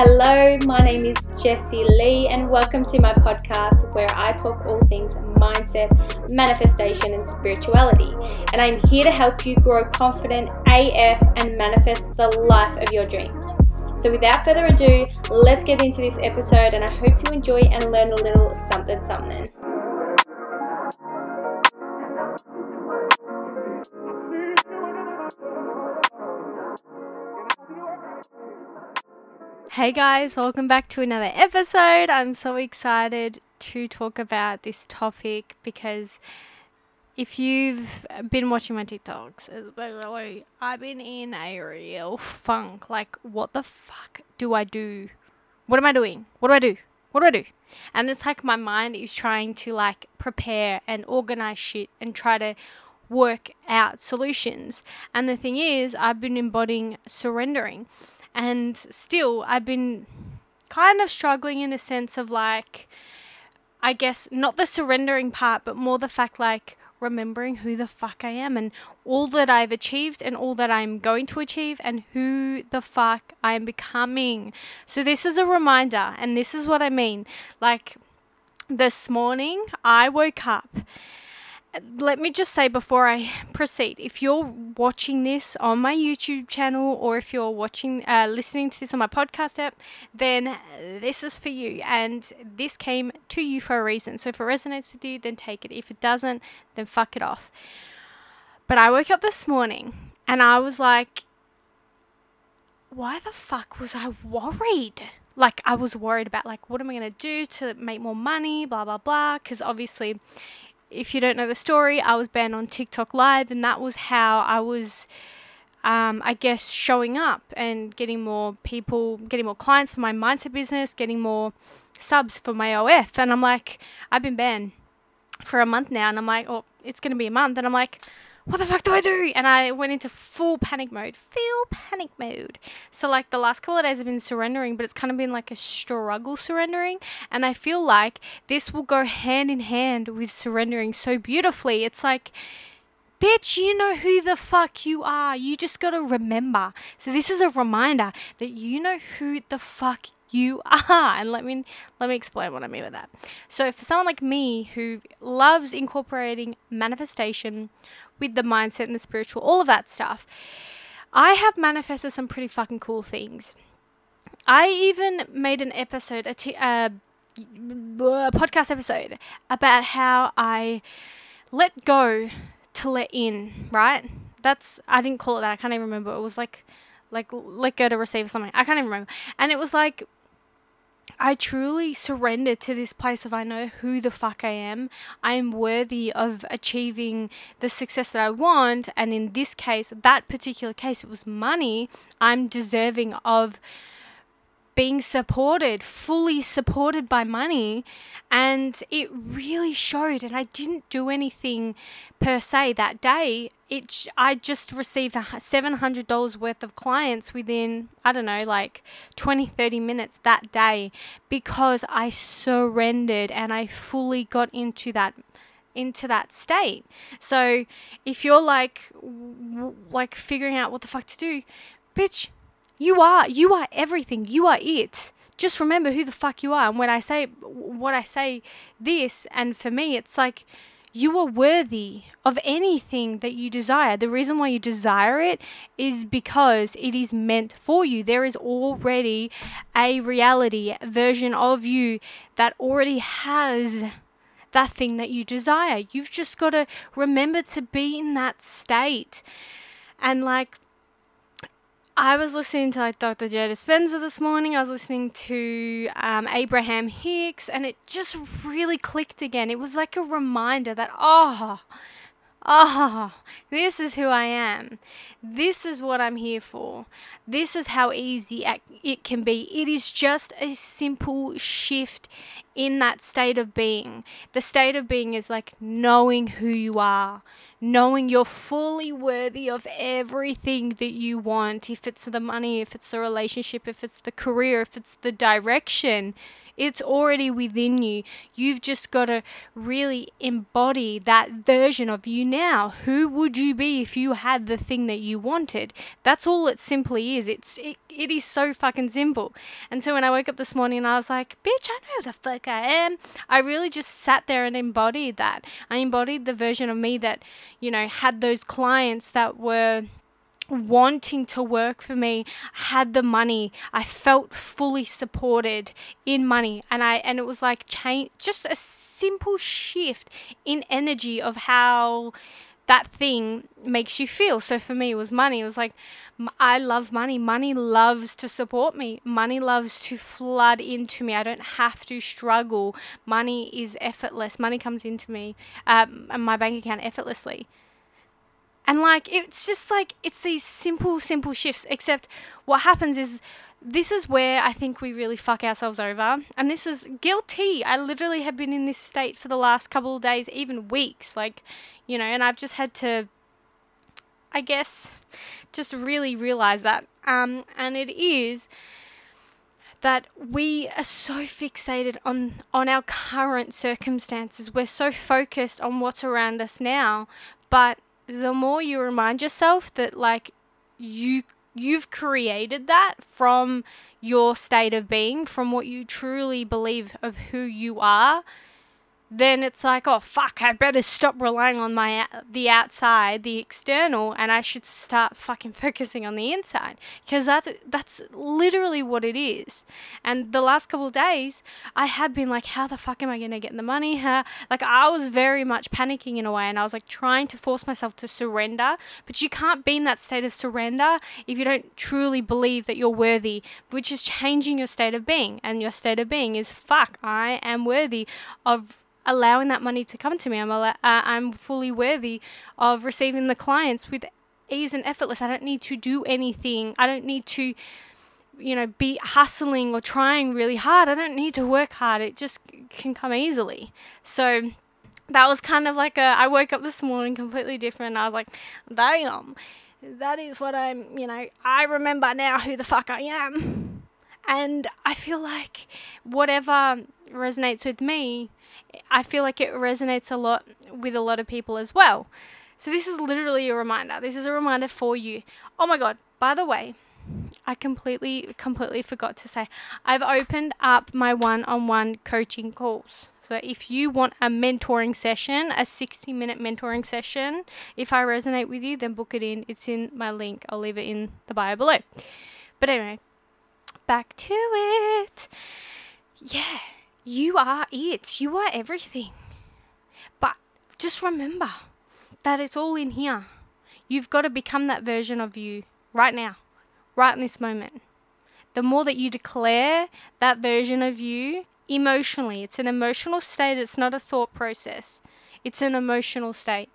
Hello, my name is Jessie Lee, and welcome to my podcast where I talk all things mindset, manifestation, and spirituality. And I'm here to help you grow confident AF and manifest the life of your dreams. So, without further ado, let's get into this episode, and I hope you enjoy and learn a little something something. Hey guys, welcome back to another episode. I'm so excited to talk about this topic because if you've been watching my TikToks, especially, I've been in a real funk. Like, what the fuck do I do? What am I doing? What do I do? What do I do? And it's like my mind is trying to like prepare and organize shit and try to work out solutions. And the thing is, I've been embodying surrendering and still, I've been kind of struggling in a sense of like, I guess, not the surrendering part, but more the fact like remembering who the fuck I am and all that I've achieved and all that I'm going to achieve and who the fuck I am becoming. So, this is a reminder, and this is what I mean. Like, this morning, I woke up let me just say before I proceed, if you're watching this on my YouTube channel or if you're watching, uh, listening to this on my podcast app, then this is for you. And this came to you for a reason. So if it resonates with you, then take it. If it doesn't, then fuck it off. But I woke up this morning and I was like, why the fuck was I worried? Like, I was worried about, like, what am I going to do to make more money, blah, blah, blah. Because obviously, if you don't know the story, I was banned on TikTok Live, and that was how I was, um, I guess, showing up and getting more people, getting more clients for my mindset business, getting more subs for my OF. And I'm like, I've been banned for a month now, and I'm like, oh, it's going to be a month. And I'm like, what the fuck do I do? And I went into full panic mode, full panic mode. So, like, the last couple of days I've been surrendering, but it's kind of been like a struggle surrendering. And I feel like this will go hand in hand with surrendering so beautifully. It's like, bitch, you know who the fuck you are. You just gotta remember. So, this is a reminder that you know who the fuck you are and let me let me explain what i mean by that so for someone like me who loves incorporating manifestation with the mindset and the spiritual, all of that stuff. I have manifested some pretty fucking cool things. I even made an episode, a, podcast episode about how I let go to let in, right? That's I didn't call it that. I can't even remember. It was like like let go to receive something. I can't even remember. And it was like I truly surrender to this place of I know who the fuck I am. I am worthy of achieving the success that I want. And in this case, that particular case, it was money. I'm deserving of being supported, fully supported by money. And it really showed. And I didn't do anything per se that day. It, I just received $700 worth of clients within, I don't know, like 20, 30 minutes that day because I surrendered and I fully got into that into that state. So if you're like like figuring out what the fuck to do, bitch, you are. You are everything. You are it. Just remember who the fuck you are. And when I say what I say this, and for me, it's like you are worthy of anything that you desire. The reason why you desire it is because it is meant for you. There is already a reality version of you that already has that thing that you desire. You've just got to remember to be in that state. And like, I was listening to like Dr. Joe Dispenza this morning. I was listening to um, Abraham Hicks, and it just really clicked again. It was like a reminder that, oh, oh, this is who I am. This is what I'm here for. This is how easy it can be. It is just a simple shift in that state of being. The state of being is like knowing who you are knowing you're fully worthy of everything that you want. If it's the money, if it's the relationship, if it's the career, if it's the direction, It's already within you. You've just got to really embody that version of you now. Who would you be if you had the thing that you wanted? That's all it simply is. It's it, it is so fucking simple. And so when I woke up this morning and I was like, bitch, I know who the fuck I am. I really just sat there and embodied that. I embodied the version of me that, you know, had those clients that were wanting to work for me had the money. I felt fully supported in money. And i and it was like change just a simple shift in energy of how that thing makes you feel. So for me it was money. It was like i love money. Money loves to support me. Money loves to flood into me. I don't have to struggle. Money is effortless. Money comes into me um, my bank account effortlessly and like it's just like it's these simple, simple shifts. Except what happens is this is where I think we really fuck ourselves over. And this is guilty. I literally have been in this state for the last couple of days, even weeks. Like, you know, and I've just had to, I guess, just really realize that. Um, and it is that we are so fixated on on our current circumstances. We're so focused on what's around us now, but the more you remind yourself that like you you've created that from your state of being, from what you truly believe of who you are, then it's like, oh fuck, I better stop relying on my the outside, the external, and I should start fucking focusing on the inside because that that's literally what it is. And the last couple of days, I had been like, how the fuck am I gonna get the money? How like I was very much panicking in a way, and I was like trying to force myself to surrender, but you can't be in that state of surrender if you don't truly believe that you're worthy, which is changing your state of being, and your state of being is fuck, I am worthy of allowing that money to come to me. I'm uh, I'm fully worthy of receiving the clients with ease and effortless. I don't need to do anything. I don't need to you know be hustling or trying really hard. I don't need to work hard. It just can come easily. So that was kind of like a I woke up this morning completely different. I was like, "Damn. That is what I'm, you know, I remember now who the fuck I am." And I feel like whatever resonates with me, I feel like it resonates a lot with a lot of people as well. So this is literally a reminder. This is a reminder for you. Oh my god, by the way, I completely completely forgot to say I've opened up my one-on-one coaching calls. So if you want a mentoring session, a 60 minute mentoring session, if I resonate with you, then book it in. It's in my link. I'll leave it in the bio below. But anyway, back to it. Yeah, you are it. You are everything. But just remember that it's all in here. You've got to become that version of you right now, right in this moment. The more that you declare that version of you emotionally, it's an emotional state, it's not a thought process, it's an emotional state.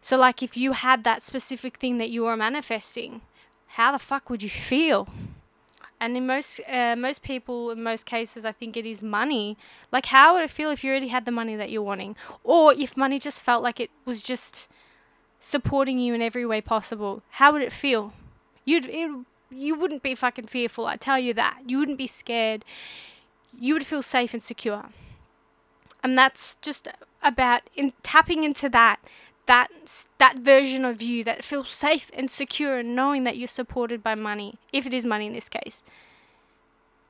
So, like if you had that specific thing that you were manifesting, how the fuck would you feel? And in most uh, most people, in most cases, I think it is money. Like, how would it feel if you already had the money that you're wanting, or if money just felt like it was just supporting you in every way possible? How would it feel? You'd it, you wouldn't be fucking fearful. I tell you that. You wouldn't be scared. You would feel safe and secure. And that's just about in tapping into that that that version of you that feels safe and secure and knowing that you're supported by money if it is money in this case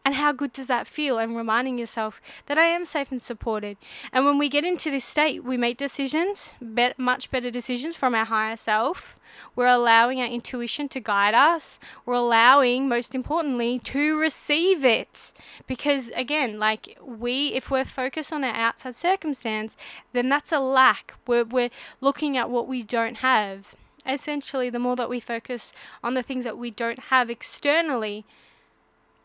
and how good does that feel? And reminding yourself that I am safe and supported. And when we get into this state, we make decisions, be- much better decisions from our higher self. We're allowing our intuition to guide us. We're allowing, most importantly, to receive it. Because again, like we, if we're focused on our outside circumstance, then that's a lack. We're, we're looking at what we don't have. Essentially, the more that we focus on the things that we don't have externally,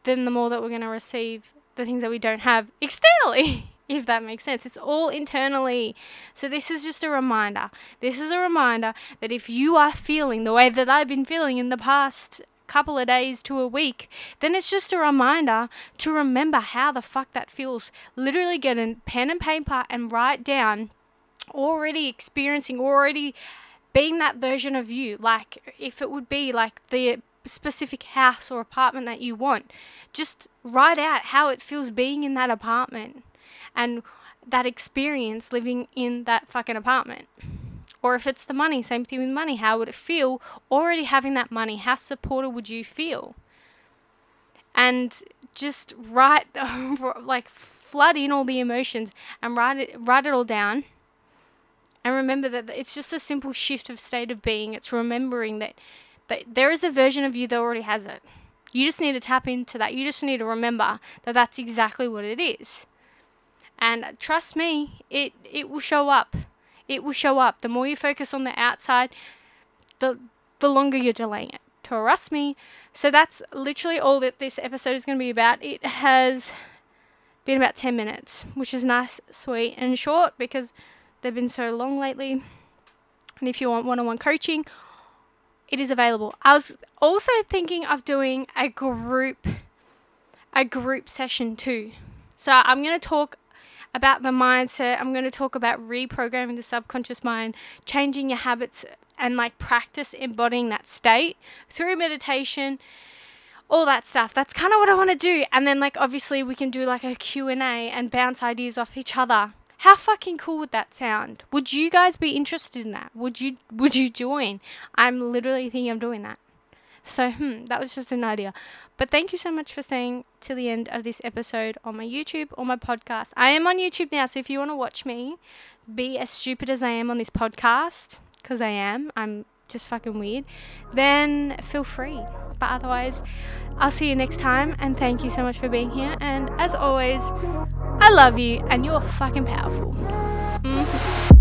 then the more that we're going to receive the things that we don't have externally, if that makes sense. It's all internally. So, this is just a reminder. This is a reminder that if you are feeling the way that I've been feeling in the past couple of days to a week, then it's just a reminder to remember how the fuck that feels. Literally get a pen and paper and write down already experiencing, already being that version of you. Like, if it would be like the specific house or apartment that you want. Just write out how it feels being in that apartment and that experience living in that fucking apartment. Or if it's the money, same thing with money. How would it feel already having that money? How supported would you feel? And just write, like, flood in all the emotions and write it, write it all down. And remember that it's just a simple shift of state of being. It's remembering that, there is a version of you that already has it. You just need to tap into that. You just need to remember that that's exactly what it is. And trust me, it, it will show up. It will show up. The more you focus on the outside, the the longer you're delaying it. Trust me. So that's literally all that this episode is going to be about. It has been about 10 minutes, which is nice, sweet, and short because they've been so long lately. And if you want one on one coaching, it is available. I was also thinking of doing a group a group session too. So I'm going to talk about the mindset. I'm going to talk about reprogramming the subconscious mind, changing your habits and like practice embodying that state through meditation all that stuff that's kind of what i want to do and then like obviously we can do like a q&a and bounce ideas off each other how fucking cool would that sound would you guys be interested in that would you would you join i'm literally thinking of doing that so, hmm, that was just an idea. But thank you so much for staying to the end of this episode on my YouTube or my podcast. I am on YouTube now, so if you want to watch me be as stupid as I am on this podcast, because I am, I'm just fucking weird, then feel free. But otherwise, I'll see you next time, and thank you so much for being here. And as always, I love you, and you're fucking powerful. Mm-hmm.